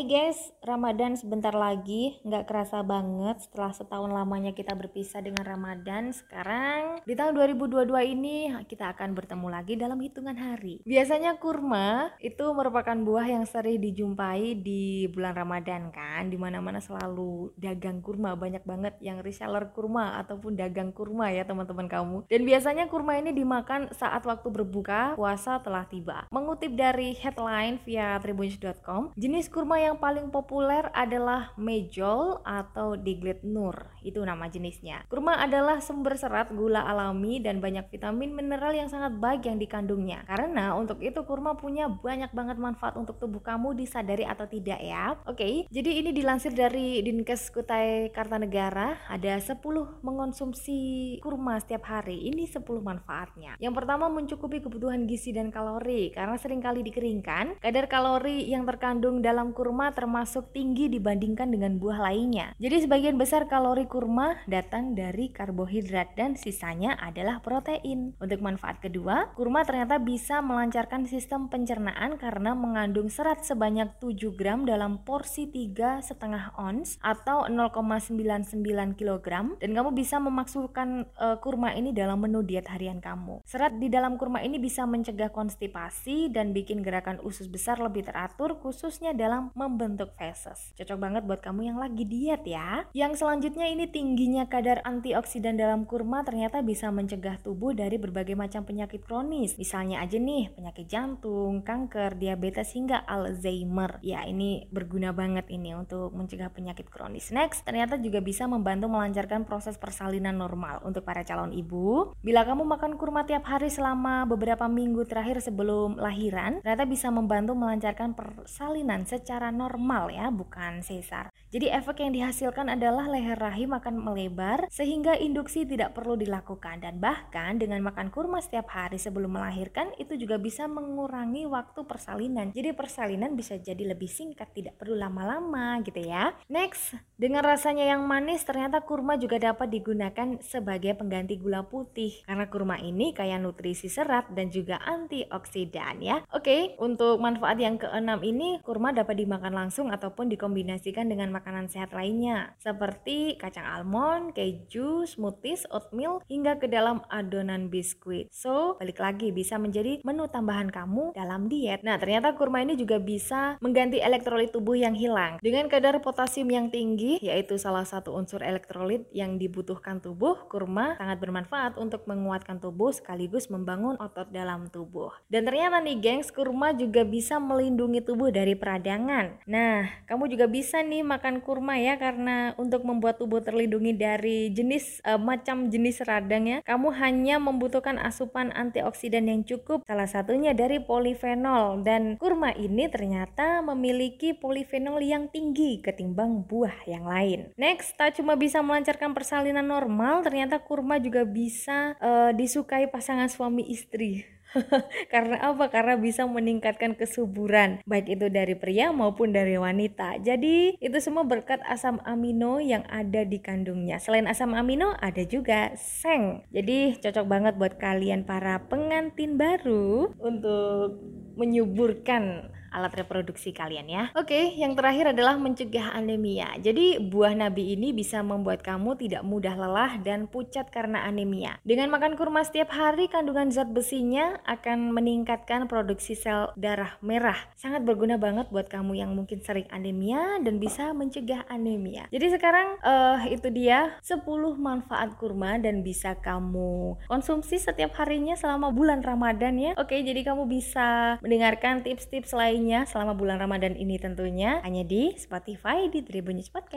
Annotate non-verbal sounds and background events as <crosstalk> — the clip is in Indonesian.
Hai guys, Ramadan sebentar lagi, nggak kerasa banget setelah setahun lamanya kita berpisah dengan Ramadan. Sekarang di tahun 2022 ini kita akan bertemu lagi dalam hitungan hari. Biasanya kurma itu merupakan buah yang sering dijumpai di bulan Ramadan kan, di mana-mana selalu dagang kurma banyak banget yang reseller kurma ataupun dagang kurma ya teman-teman kamu. Dan biasanya kurma ini dimakan saat waktu berbuka puasa telah tiba. Mengutip dari headline via tribunnews.com, jenis kurma yang paling populer adalah Mejol atau Diglet Nur. Itu nama jenisnya. Kurma adalah sumber serat gula alami dan banyak vitamin mineral yang sangat baik yang dikandungnya. Karena untuk itu kurma punya banyak banget manfaat untuk tubuh kamu disadari atau tidak ya. Oke, jadi ini dilansir dari Dinkes Kutai Kartanegara ada 10 mengonsumsi kurma setiap hari. Ini 10 manfaatnya. Yang pertama mencukupi kebutuhan gizi dan kalori karena sering kali dikeringkan. Kadar kalori yang terkandung dalam kurma kurma termasuk tinggi dibandingkan dengan buah lainnya. Jadi sebagian besar kalori kurma datang dari karbohidrat dan sisanya adalah protein. Untuk manfaat kedua, kurma ternyata bisa melancarkan sistem pencernaan karena mengandung serat sebanyak 7 gram dalam porsi 3,5 ons atau 0,99 kg dan kamu bisa memasukkan uh, kurma ini dalam menu diet harian kamu. Serat di dalam kurma ini bisa mencegah konstipasi dan bikin gerakan usus besar lebih teratur khususnya dalam membentuk feses. Cocok banget buat kamu yang lagi diet ya. Yang selanjutnya ini tingginya kadar antioksidan dalam kurma ternyata bisa mencegah tubuh dari berbagai macam penyakit kronis. Misalnya aja nih, penyakit jantung, kanker, diabetes hingga Alzheimer. Ya, ini berguna banget ini untuk mencegah penyakit kronis. Next, ternyata juga bisa membantu melancarkan proses persalinan normal untuk para calon ibu. Bila kamu makan kurma tiap hari selama beberapa minggu terakhir sebelum lahiran, ternyata bisa membantu melancarkan persalinan secara normal ya, bukan sesar. Jadi efek yang dihasilkan adalah leher rahim akan melebar sehingga induksi tidak perlu dilakukan dan bahkan dengan makan kurma setiap hari sebelum melahirkan itu juga bisa mengurangi waktu persalinan. Jadi persalinan bisa jadi lebih singkat, tidak perlu lama-lama gitu ya. Next, dengan rasanya yang manis ternyata kurma juga dapat digunakan sebagai pengganti gula putih karena kurma ini kaya nutrisi serat dan juga antioksidan ya. Oke, untuk manfaat yang keenam ini kurma dapat dimakan langsung ataupun dikombinasikan dengan makanan sehat lainnya seperti kacang almond, keju, smoothies, oatmeal hingga ke dalam adonan biskuit. So, balik lagi bisa menjadi menu tambahan kamu dalam diet. Nah, ternyata kurma ini juga bisa mengganti elektrolit tubuh yang hilang. Dengan kadar potasium yang tinggi, yaitu salah satu unsur elektrolit yang dibutuhkan tubuh, kurma sangat bermanfaat untuk menguatkan tubuh sekaligus membangun otot dalam tubuh. Dan ternyata nih gengs, kurma juga bisa melindungi tubuh dari peradangan. Nah, kamu juga bisa nih makan kurma ya karena untuk membuat tubuh terlindungi dari jenis uh, macam jenis radang ya kamu hanya membutuhkan asupan antioksidan yang cukup salah satunya dari polifenol. Dan kurma ini ternyata memiliki polifenol yang tinggi ketimbang buah yang lain. Next tak cuma bisa melancarkan persalinan normal ternyata kurma juga bisa uh, disukai pasangan suami istri <laughs> Karena apa? Karena bisa meningkatkan kesuburan, baik itu dari pria maupun dari wanita. Jadi, itu semua berkat asam amino yang ada di kandungnya. Selain asam amino, ada juga seng. Jadi, cocok banget buat kalian para pengantin baru untuk menyuburkan alat reproduksi kalian ya. Oke, yang terakhir adalah mencegah anemia. Jadi buah nabi ini bisa membuat kamu tidak mudah lelah dan pucat karena anemia. Dengan makan kurma setiap hari, kandungan zat besinya akan meningkatkan produksi sel darah merah. Sangat berguna banget buat kamu yang mungkin sering anemia dan bisa mencegah anemia. Jadi sekarang uh, itu dia 10 manfaat kurma dan bisa kamu konsumsi setiap harinya selama bulan Ramadan ya. Oke, jadi kamu bisa mendengarkan tips-tips lain lainnya selama bulan Ramadan ini tentunya hanya di Spotify di Tribun News Podcast.